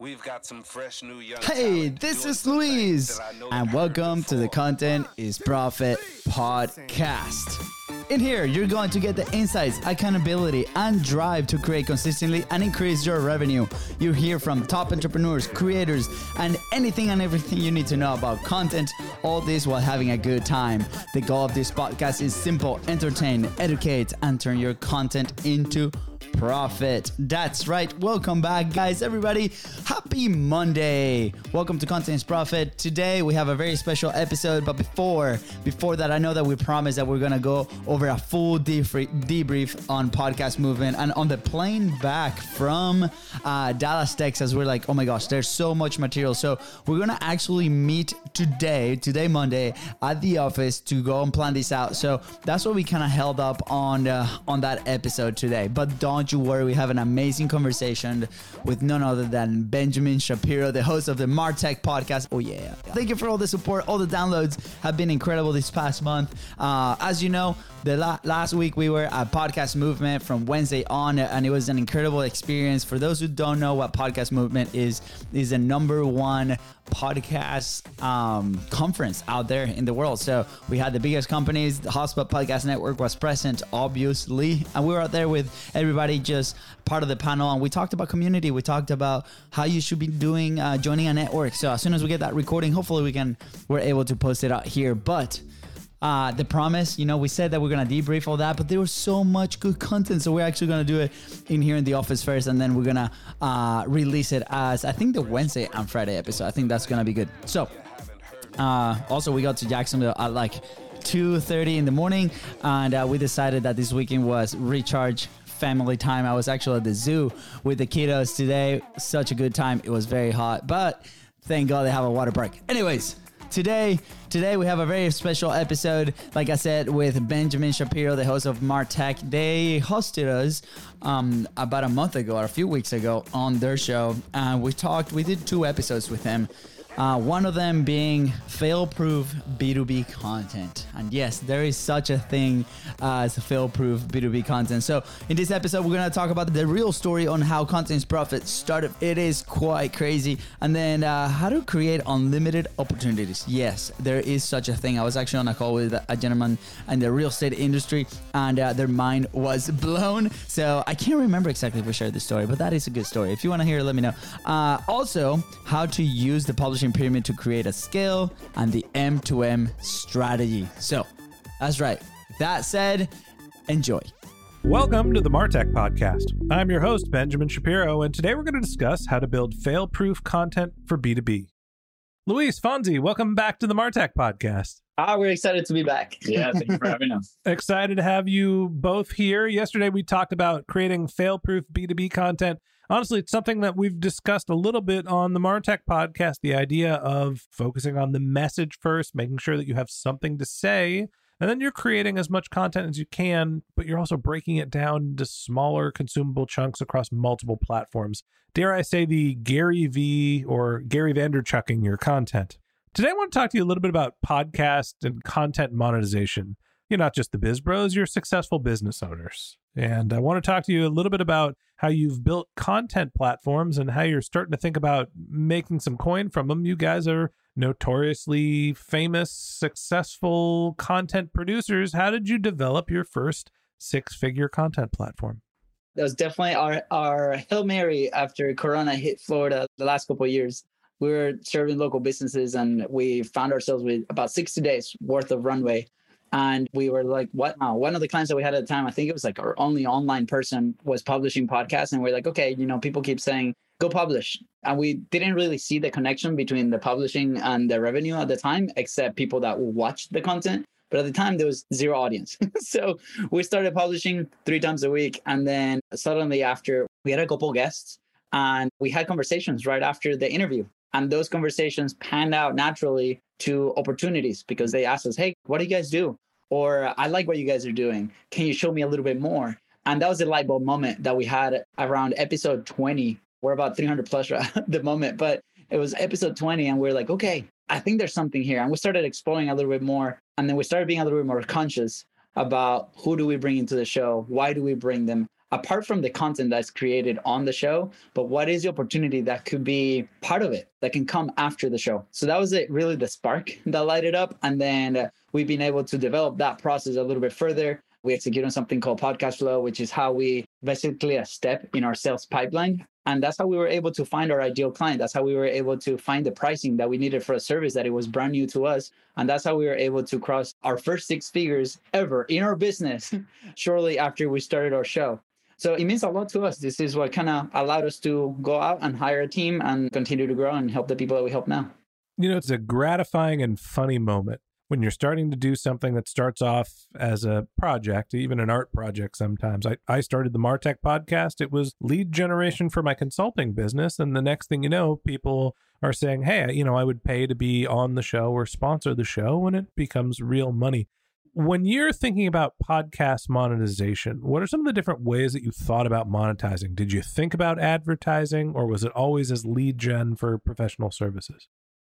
We've got some fresh new young Hey, this is Luis, that I know and welcome to the. Content is Profit podcast. In here, you're going to get the insights, accountability, and drive to create consistently and increase your revenue. You hear from top entrepreneurs, creators, and anything and everything you need to know about content, all this while having a good time. The goal of this podcast is simple entertain, educate, and turn your content into profit. That's right. Welcome back, guys. Everybody, happy Monday. Welcome to Content is Profit. Today we have a very special episode, but before before that, I know that we promised that we're gonna go over a full debrief on podcast movement and on the plane back from uh, Dallas, Texas. We're like, oh my gosh, there's so much material. So we're gonna actually meet today, today Monday, at the office to go and plan this out. So that's what we kind of held up on uh, on that episode today. But don't you worry, we have an amazing conversation with none other than Benjamin Shapiro, the host of the Martech podcast. Oh yeah! Thank you for all the support. All the downloads have been incredible this past month. Uh, as you know, the la- last week we were at Podcast Movement from Wednesday on, and it was an incredible experience. For those who don't know what Podcast Movement is, is the number one podcast um, conference out there in the world. So we had the biggest companies. The HubSpot Podcast Network was present, obviously, and we were out there with everybody, just part of the panel, and we talked about community. We talked about how you should be doing uh, joining a network. So as soon as we get that recording, hopefully we can we're able to post it out here, but uh, the promise, you know, we said that we're gonna debrief all that, but there was so much good content, so we're actually gonna do it in here in the office first, and then we're gonna uh, release it as I think the Wednesday and Friday episode. I think that's gonna be good. So, uh, also we got to Jacksonville at like 2:30 in the morning, and uh, we decided that this weekend was recharge family time. I was actually at the zoo with the kiddos today. Such a good time. It was very hot, but thank God they have a water park. Anyways today today we have a very special episode like i said with benjamin shapiro the host of martech they hosted us um, about a month ago or a few weeks ago on their show and we talked we did two episodes with him uh, one of them being fail-proof B2B content. And yes, there is such a thing as fail-proof B2B content. So in this episode, we're going to talk about the real story on how Content's Profit started. It is quite crazy. And then uh, how to create unlimited opportunities. Yes, there is such a thing. I was actually on a call with a gentleman in the real estate industry and uh, their mind was blown. So I can't remember exactly if we shared the story, but that is a good story. If you want to hear it, let me know. Uh, also, how to use the publishing pyramid to create a scale and the M2M strategy. So that's right. That said, enjoy. Welcome to the Martech Podcast. I'm your host, Benjamin Shapiro, and today we're going to discuss how to build fail proof content for B2B. Luis Fonzie, welcome back to the Martech Podcast. Ah, we're excited to be back. Yeah, thank you for having us. Excited to have you both here. Yesterday, we talked about creating fail proof B2B content. Honestly, it's something that we've discussed a little bit on the Martech podcast the idea of focusing on the message first, making sure that you have something to say, and then you're creating as much content as you can, but you're also breaking it down into smaller consumable chunks across multiple platforms. Dare I say the Gary V or Gary Vaynerchucking your content. Today, I want to talk to you a little bit about podcast and content monetization. You're not just the biz bros, you're successful business owners. And I want to talk to you a little bit about how you've built content platforms and how you're starting to think about making some coin from them. You guys are notoriously famous, successful content producers. How did you develop your first six figure content platform? That was definitely our our hail mary after Corona hit Florida the last couple of years. We were serving local businesses, and we found ourselves with about sixty days worth of runway. And we were like, "What now?" One of the clients that we had at the time, I think it was like our only online person, was publishing podcasts, and we're like, "Okay, you know, people keep saying." Go publish. And we didn't really see the connection between the publishing and the revenue at the time, except people that watched the content. But at the time, there was zero audience. so we started publishing three times a week. And then suddenly, after we had a couple guests and we had conversations right after the interview. And those conversations panned out naturally to opportunities because they asked us, Hey, what do you guys do? Or I like what you guys are doing. Can you show me a little bit more? And that was the light bulb moment that we had around episode 20. We're about 300 plus at the moment, but it was episode 20. And we are like, okay, I think there's something here. And we started exploring a little bit more. And then we started being a little bit more conscious about who do we bring into the show? Why do we bring them? Apart from the content that's created on the show, but what is the opportunity that could be part of it that can come after the show? So that was it, really the spark that lighted up. And then we've been able to develop that process a little bit further. We execute on something called podcast flow, which is how we basically a step in our sales pipeline. And that's how we were able to find our ideal client. That's how we were able to find the pricing that we needed for a service that it was brand new to us. And that's how we were able to cross our first six figures ever in our business shortly after we started our show. So it means a lot to us. This is what kind of allowed us to go out and hire a team and continue to grow and help the people that we help now. You know, it's a gratifying and funny moment when you're starting to do something that starts off as a project, even an art project sometimes. I, I started the Martech podcast. It was lead generation for my consulting business. And the next thing you know, people are saying, hey, you know, I would pay to be on the show or sponsor the show, and it becomes real money. When you're thinking about podcast monetization, what are some of the different ways that you thought about monetizing? Did you think about advertising or was it always as lead gen for professional services?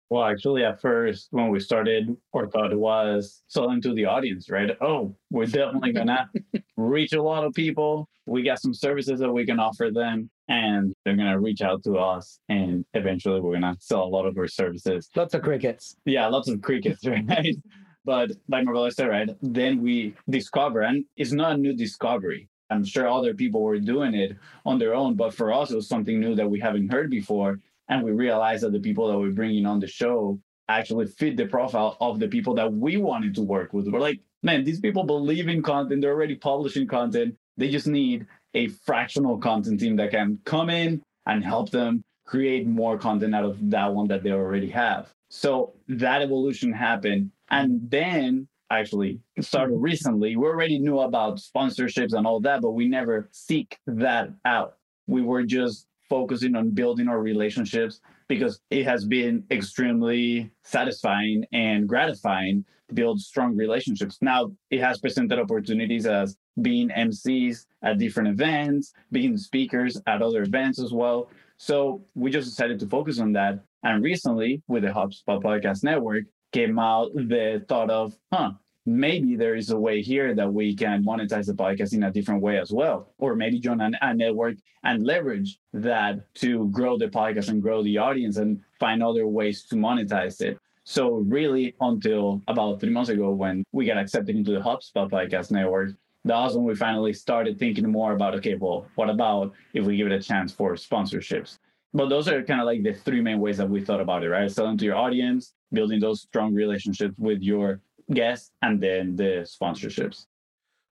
Well, actually, at first, when we started, our thought was selling to the audience, right? Oh, we're definitely gonna reach a lot of people. We got some services that we can offer them, and they're gonna reach out to us, and eventually, we're gonna sell a lot of our services. Lots of crickets. Yeah, lots of crickets, right? But like Marcelo said, right, then we discover, and it's not a new discovery. I'm sure other people were doing it on their own, but for us, it was something new that we haven't heard before. And we realized that the people that we're bringing on the show actually fit the profile of the people that we wanted to work with. We're like, man, these people believe in content. They're already publishing content. They just need a fractional content team that can come in and help them create more content out of that one that they already have. So that evolution happened. And then actually started mm-hmm. recently. We already knew about sponsorships and all that, but we never seek that out. We were just focusing on building our relationships because it has been extremely satisfying and gratifying to build strong relationships. Now, it has presented opportunities as being MCs at different events, being speakers at other events as well. So we just decided to focus on that. And recently, with the HubSpot Podcast Network, came out the thought of, huh, maybe there is a way here that we can monetize the podcast in a different way as well. Or maybe join an, a network and leverage that to grow the podcast and grow the audience and find other ways to monetize it. So, really, until about three months ago, when we got accepted into the HubSpot Podcast Network, that was when we finally started thinking more about okay, well, what about if we give it a chance for sponsorships? But those are kind of like the three main ways that we thought about it, right? Selling to your audience, building those strong relationships with your guests, and then the sponsorships.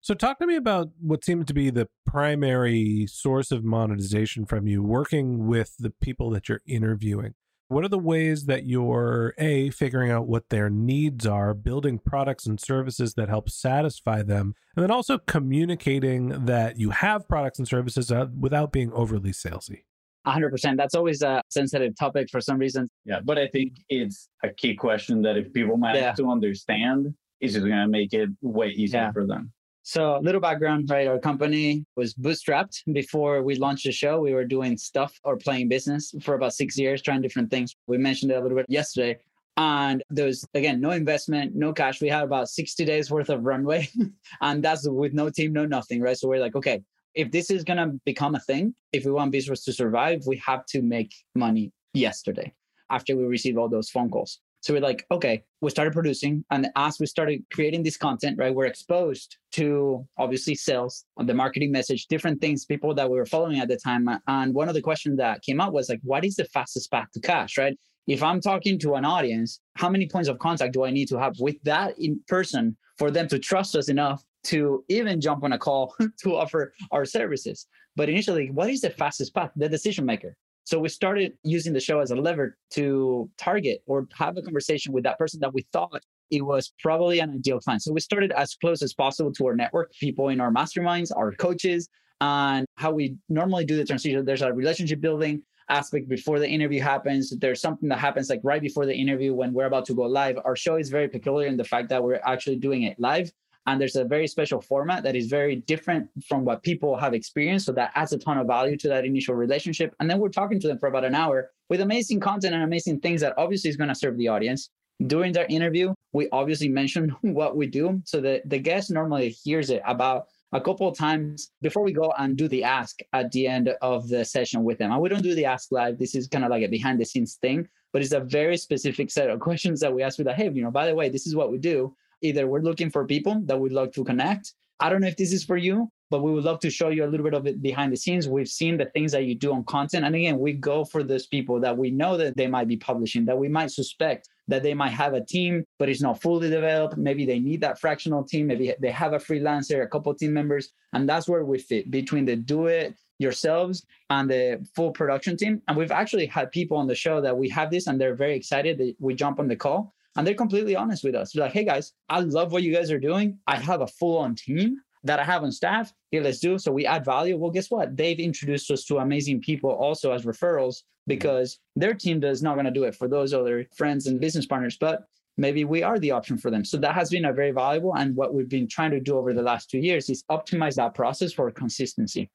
So, talk to me about what seems to be the primary source of monetization from you working with the people that you're interviewing. What are the ways that you're A, figuring out what their needs are, building products and services that help satisfy them, and then also communicating that you have products and services uh, without being overly salesy? 100%. That's always a sensitive topic for some reason. Yeah, but I think it's a key question that if people manage Yeah. to understand, it's just going to make it way easier Yeah. for them. So, little background, right? Our company was bootstrapped before we launched the show. We were doing stuff or playing business for about six years, trying different things. We mentioned it a little bit yesterday. And there was, again, no investment, no cash. We had about 60 days worth of runway. and that's with no team, no nothing, right? So, we're like, okay, if this is going to become a thing, if we want business to survive, we have to make money yesterday after we received all those phone calls. So we're like, okay, we started producing. And as we started creating this content, right, we're exposed to obviously sales, the marketing message, different things, people that we were following at the time. And one of the questions that came up was like, what is the fastest path to cash, right? If I'm talking to an audience, how many points of contact do I need to have with that in person for them to trust us enough to even jump on a call to offer our services? But initially, what is the fastest path? The decision maker. So we started using the show as a lever to target or have a conversation with that person that we thought it was probably an ideal client. So we started as close as possible to our network, people in our masterminds, our coaches, and how we normally do the transition. There's a relationship building aspect before the interview happens. There's something that happens like right before the interview when we're about to go live. Our show is very peculiar in the fact that we're actually doing it live. And there's a very special format that is very different from what people have experienced. So that adds a ton of value to that initial relationship. And then we're talking to them for about an hour with amazing content and amazing things that obviously is going to serve the audience. During their interview, we obviously mention what we do. So that the guest normally hears it about a couple of times before we go and do the ask at the end of the session with them. And we don't do the ask live. This is kind of like a behind the scenes thing, but it's a very specific set of questions that we ask with that, hey, you know, by the way, this is what we do. Either we're looking for people that would love to connect. I don't know if this is for you, but we would love to show you a little bit of it behind the scenes. We've seen the things that you do on content. And again, we go for those people that we know that they might be publishing, that we might suspect that they might have a team, but it's not fully developed. Maybe they need that fractional team. Maybe they have a freelancer, a couple team members. And that's where we fit between the do it yourselves and the full production team. And we've actually had people on the show that we have this and they're very excited that we jump on the call and they're completely honest with us. They're like, hey guys, I love what you guys are doing. I have a full on team that I have on staff. Here, let's do. So we add value. Well, guess what? They've introduced us to amazing people also as referrals because their team does not going to do it for those other friends and business partners, but maybe we are the option for them. So that has been a very valuable. And what we've been trying to do over the last two years is optimize that process for consistency.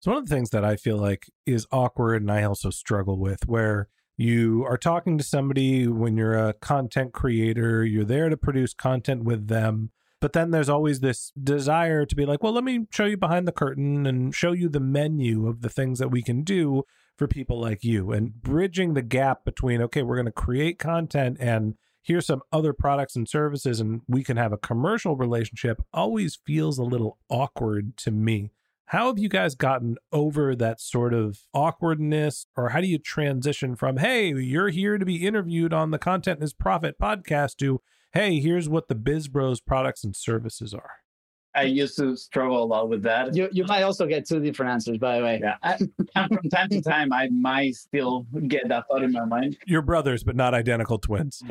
So one of the things that I feel like is awkward and I also struggle with where you are talking to somebody when you're a content creator, you're there to produce content with them but then there's always this desire to be like, well, let me show you behind the curtain and show you the menu of the things that we can do for people like you and bridging the gap between, okay, we're going to create content and here's some other products and services and we can have a commercial relationship always feels a little awkward to me. How have you guys gotten over that sort of awkwardness, or how do you transition from, hey, you're here to be interviewed on the Content is Profit podcast to, hey, here's what the Biz Bros products and services are? I used to struggle a lot with that. You you might also get two different answers, by the way. Yeah, I, from time to time, I might still get that thought in my mind. You're brothers, but not identical twins.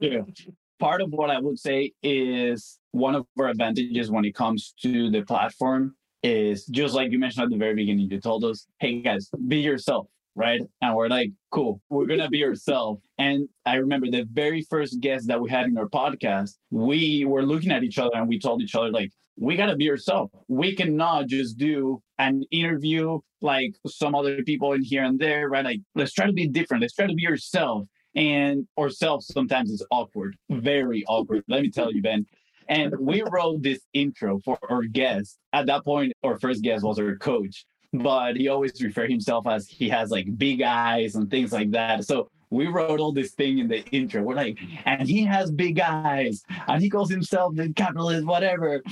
yeah, Part of what I would say is one of our advantages when it comes to the platform is just like you mentioned at the very beginning. You told us, "Hey guys, be yourself." right? And we're like, cool, we're gonna be ourselves. And I remember the very first guest that we had in our podcast, we were looking at each other and we told each other, like, we gotta be ourselves. We cannot just do an interview like some other people in here and there, right? Like, let's try to be different. Let's try to be yourself. And ourselves sometimes is awkward, very awkward. Let me tell you, Ben. And we wrote this intro for our guest. At that point, our first guest was our coach but he always refer himself as he has like big eyes and things like that. So we wrote all this thing in the intro. We're like, and he has big eyes, and he calls himself the capitalist, whatever.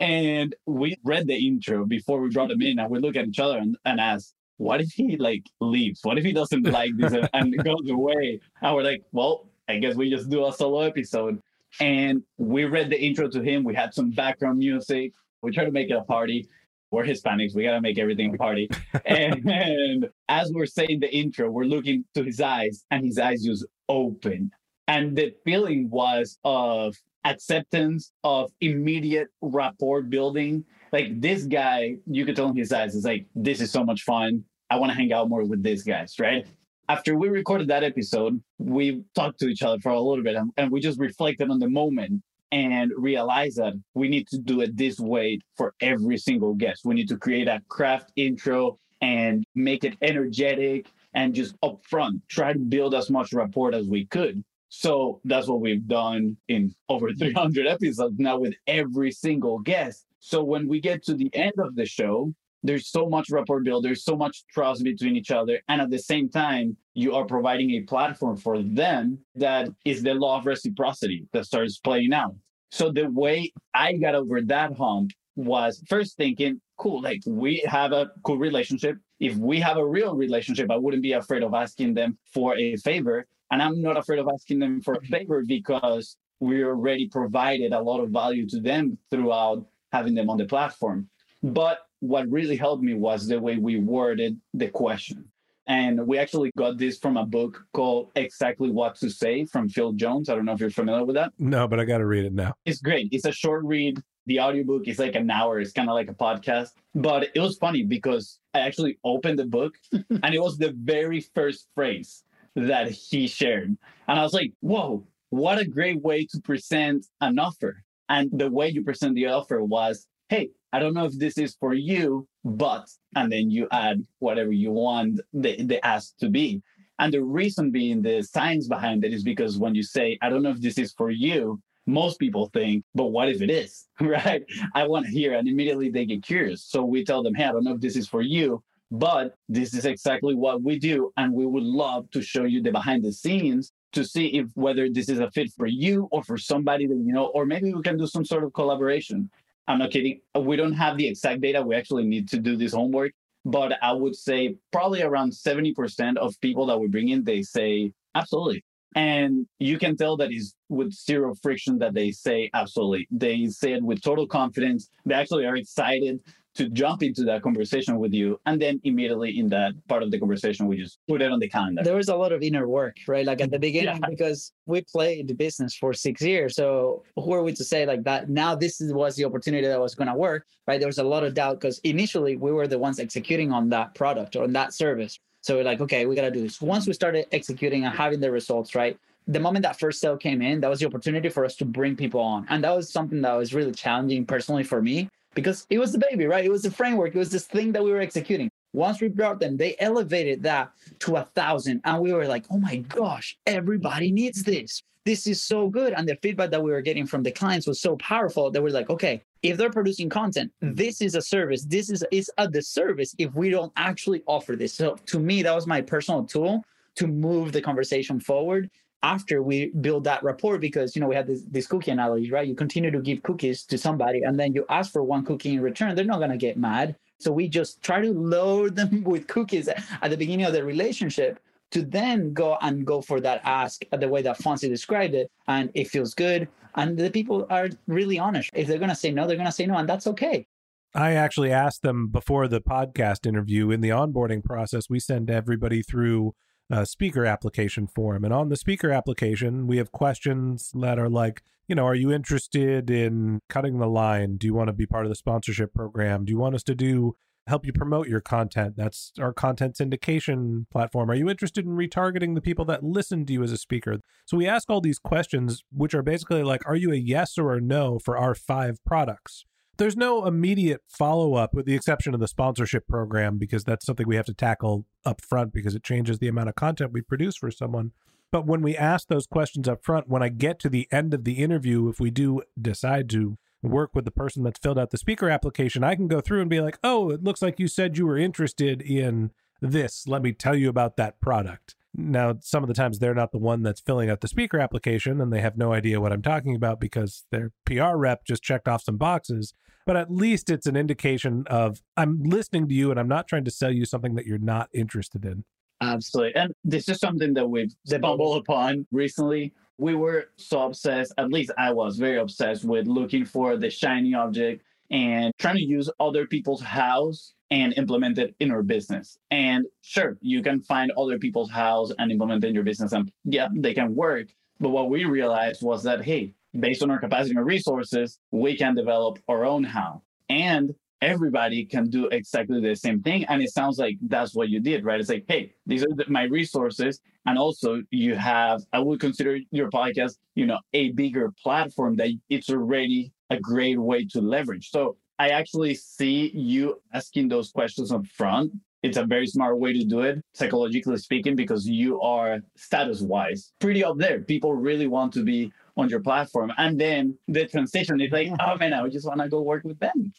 And we read the intro before we brought him in, and we look at each other and, and ask, what if he like leaves? What if he doesn't like this and, and goes away? And we're like, well, I guess we just do a solo episode. And we read the intro to him. We had some background music. We tried to make it a party we're Hispanics. We got to make everything a party. and, and as we're saying the intro, we're looking to his eyes and his eyes just open. And the feeling was of acceptance, of immediate rapport building. Like this guy, you could tell in his eyes, is like, this is so much fun. I want to hang out more with these guys, right? After we recorded that episode, we talked to each other for a little bit and, and we just reflected on the moment and realized that we need to do it this way for every single guest. We need to create a craft intro and make it energetic and just upfront try to build as much rapport as we could. So that's what we've done in over 300 episodes now with every single guest. So when we get to the end of the show, there's so much rapport build, there's so much trust between each other. And at the same time, you are providing a platform for them that is the law of reciprocity that starts playing out. So the way I got over that hump was first thinking, cool, like we have a cool relationship. If we have a real relationship, I wouldn't be afraid of asking them for a favor. And I'm not afraid of asking them for a mm-hmm. favor because we already provided a lot of value to them throughout having them on the platform. But what really helped me was the way we worded the question. And we actually got this from a book called Exactly What to Say from Phil Jones. I don't know if you're familiar with that. No, but I got to read it now. It's great. It's a short read. The audiobook is like an hour. It's kind of like a podcast. But it was funny because I actually opened the book and it was the very first phrase that he shared. And I was like, whoa, what a great way to present an offer. And the way you present the offer was, hey, I don't know if this is for you, but, and then you add whatever you want the, the ask to be. And the reason being the science behind it is because when you say, I don't know if this is for you, most people think, but what if it is? Right? I want to hear. And immediately they get curious. So we tell them, hey, I don't know if this is for you, but this is exactly what we do. And we would love to show you the behind the scenes to see if whether this is a fit for you or for somebody that you know, or maybe we can do some sort of collaboration. I'm not kidding. We don't have the exact data. We actually need to do this homework. But I would say probably around 70% of people that we bring in, they say, absolutely. And you can tell that is with zero friction that they say absolutely. They say it with total confidence. They actually are excited to jump into that conversation with you. And then immediately in that part of the conversation, we just put it on the calendar. There was a lot of inner work, right? Like at the beginning, Yeah. because we played the business for six years. So who are we to say like that? Now this is, was the opportunity that was going to work, right? There was a lot of doubt because initially we were the ones executing on that product or on that service. So we're like, okay, we got to do this. Once we started executing and having the results, right? The moment that first sale came in, that was the opportunity for us to bring people on. And that was something that was really challenging personally for me because it was the baby, right? It was the framework. It was this thing that we were executing. Once we brought them, they elevated that to a thousand. And we were like, oh my gosh, everybody needs this. This is so good. And the feedback that we were getting from the clients was so powerful that we're like, okay, if they're producing content, mm-hmm. this is a service. This is is a disservice if we don't actually offer this. So to me, that was my personal tool to move the conversation forward after we build that rapport because you know we had this, this cookie analogy right? You continue to give cookies to somebody and then you ask for one cookie in return they're not going to get mad. So we just try to load them with cookies at the beginning of the relationship to then go and go for that ask the way that Fonzie described it and it feels good. And the people are really honest. If they're going to say no they're going to say no and that's okay. I actually asked them before the podcast interview in the onboarding process. We send everybody through a speaker application form. And on the speaker application, we have questions that are like, you know, are you interested in cutting the line? Do you want to be part of the sponsorship program? Do you want us to do help you promote your content? That's our content syndication platform. Are you interested in retargeting the people that listen to you as a speaker? So we ask all these questions, which are basically like, are you a yes or a no for our five products? There's no immediate follow up, with the exception of the sponsorship program, because that's something we have to tackle up front because it changes the amount of content we produce for someone. But when we ask those questions up front, when I get to the end of the interview, if we do decide to work with the person that's filled out the speaker application, I can go through and be like, oh, it looks like you said you were interested in this. Let me tell you about that product. Now, some of the times they're not the one that's filling out the speaker application and they have no idea what I'm talking about because their PR rep just checked off some boxes. But at least it's an indication of I'm listening to you and I'm not trying to sell you something that you're not interested in. Absolutely. And this is something that we've stumbled upon recently. We were so obsessed, at least I was very obsessed with looking for the shiny object and trying to use other people's house and implement it in our business. And sure, you can find other people's house and implement in your business, and yeah, they can work. But what we realized was that, hey, based on our capacity and resources, we can develop our own how. And everybody can do exactly the same thing. And it sounds like that's what you did, right? It's like, hey, these are my resources. And also you have, I would consider your podcast, you know, a bigger platform that it's already a great way to leverage. So I actually see you asking those questions up front. It's a very smart way to do it, psychologically speaking, because you are status wise pretty up there. People really want to be on your platform. And then the transition is like, oh man, I just want to go work with them.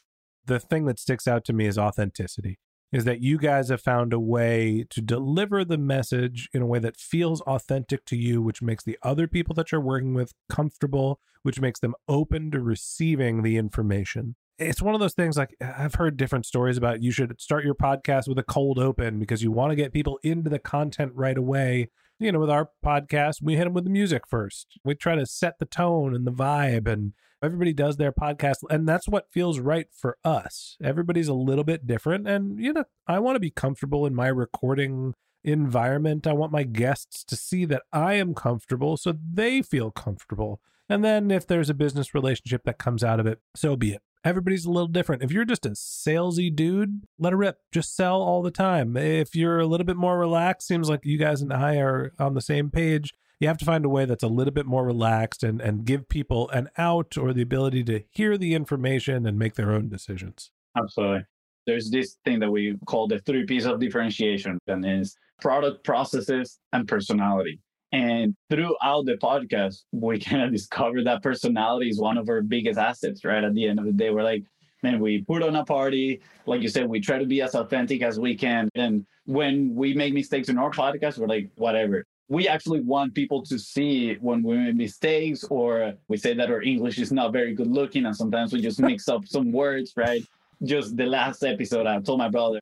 The thing that sticks out to me is authenticity. Is that you guys have found a way to deliver the message in a way that feels authentic to you, which makes the other people that you're working with comfortable, which makes them open to receiving the information. It's one of those things like I've heard different stories about you should start your podcast with a cold open because you want to get people into the content right away you know, with our podcast, we hit them with the music first. We try to set the tone and the vibe, and everybody does their podcast, and that's what feels right for us. Everybody's a little bit different, and you know, I want to be comfortable in my recording environment. I want my guests to see that I am comfortable so they feel comfortable. And then if there's a business relationship that comes out of it, so be it. Everybody's a little different. If you're just a salesy dude, let it rip. Just sell all the time. If you're a little bit more relaxed, seems like you guys and I are on the same page. You have to find a way that's a little bit more relaxed and, and give people an out or the ability to hear the information and make their own decisions. Absolutely. There's this thing that we call the three P's of differentiation, and is product, processes, and personality. And throughout the podcast, we kind of discovered that personality is one of our biggest assets, right? At the end of the day, we're like, man, we put on a party. Like you said, we try to be as authentic as we can. And when we make mistakes in our podcast, we're like, whatever. We actually want people to see when we make mistakes or we say that our English is not very good looking and sometimes we just mix up some words, right? Just the last episode, I told my brother,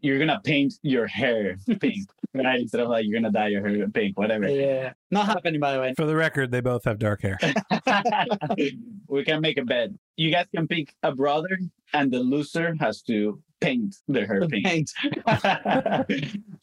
you're gonna paint your hair pink, right? Instead of like you're gonna dye your hair pink, whatever. Yeah. Not happening, by the way. For the record, they both have dark hair. we can make a bet. You guys can pick a brother, and the loser has to paint their hair pink. Paint.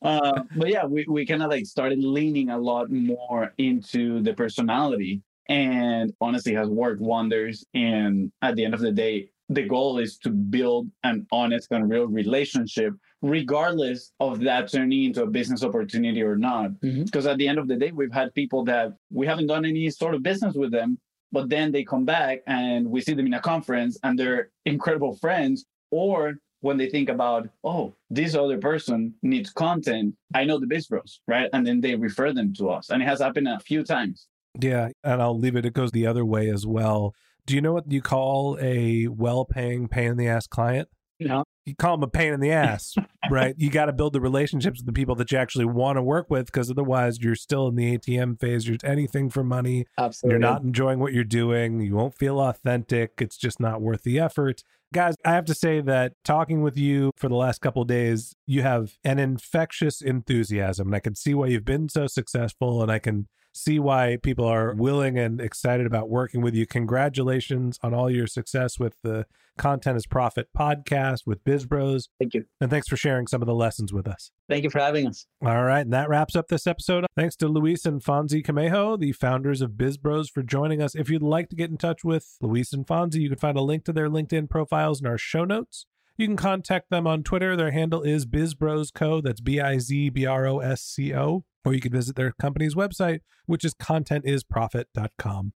uh, but yeah, we, we kind of like started leaning a lot more into the personality and honestly has worked wonders. And at the end of the day, the goal is to build an honest and real relationship, regardless of that turning into a business opportunity or not. Mhm. Because at the end of the day, we've had people that we haven't done any sort of business with them, but then they come back and we see them in a conference and they're incredible friends. Or when they think about, oh, this other person needs content, I know the Biz Bros, right? And then they refer them to us. And it has happened a few times. Yeah, and I'll leave it. It goes the other way as well. Do you know what you call a well-paying pain in the ass client? No. You call them a pain in the ass, right? You got to build the relationships with the people that you actually want to work with, because otherwise, you're still in the ATM phase. You're anything for money. Absolutely. You're not enjoying what you're doing. You won't feel authentic. It's just not worth the effort. Guys, I have to say that talking with you for the last couple of days, you have an infectious enthusiasm. And I can see why you've been so successful and I can see why people are willing and excited about working with you. Congratulations on all your success with the Content is Profit podcast with Biz Bros. Thank you. And thanks for sharing some of the lessons with us. Thank you for having us. All right, and that wraps up this episode. Thanks to Luis and Fonzie Camejo, the founders of Biz Bros, for joining us. If you'd like to get in touch with Luis and Fonzie, you can find a link to their LinkedIn profiles in our show notes. You can contact them on Twitter. Their handle is BizBrosCo. That's B I Z B R O S C O. Or you can visit their company's website, which is contentisprofit.com.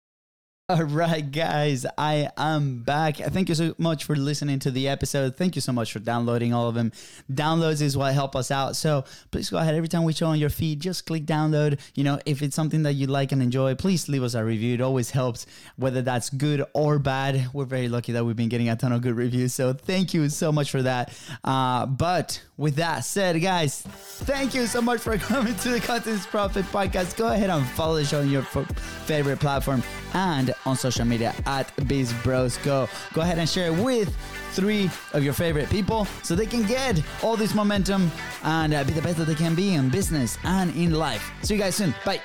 All right, guys, I am back. Thank you so much for listening to the episode. Thank you so much for downloading all of them. Downloads is what help us out. So please go ahead. Every time we show on your feed, just click download. You know, if it's something that you like and enjoy, please leave us a review. It always helps, whether that's good or bad. We're very lucky that we've been getting a ton of good reviews. So thank you so much for that. Uh, but with that said, guys, thank you so much for coming to the Content Profit podcast. Go ahead and follow the show on your f- favorite platform and on social media at Biz Bros Co. Go ahead and share it with three of your favorite people so they can get all this momentum and uh, be the best that they can be in business and in life. See you guys soon. Bye.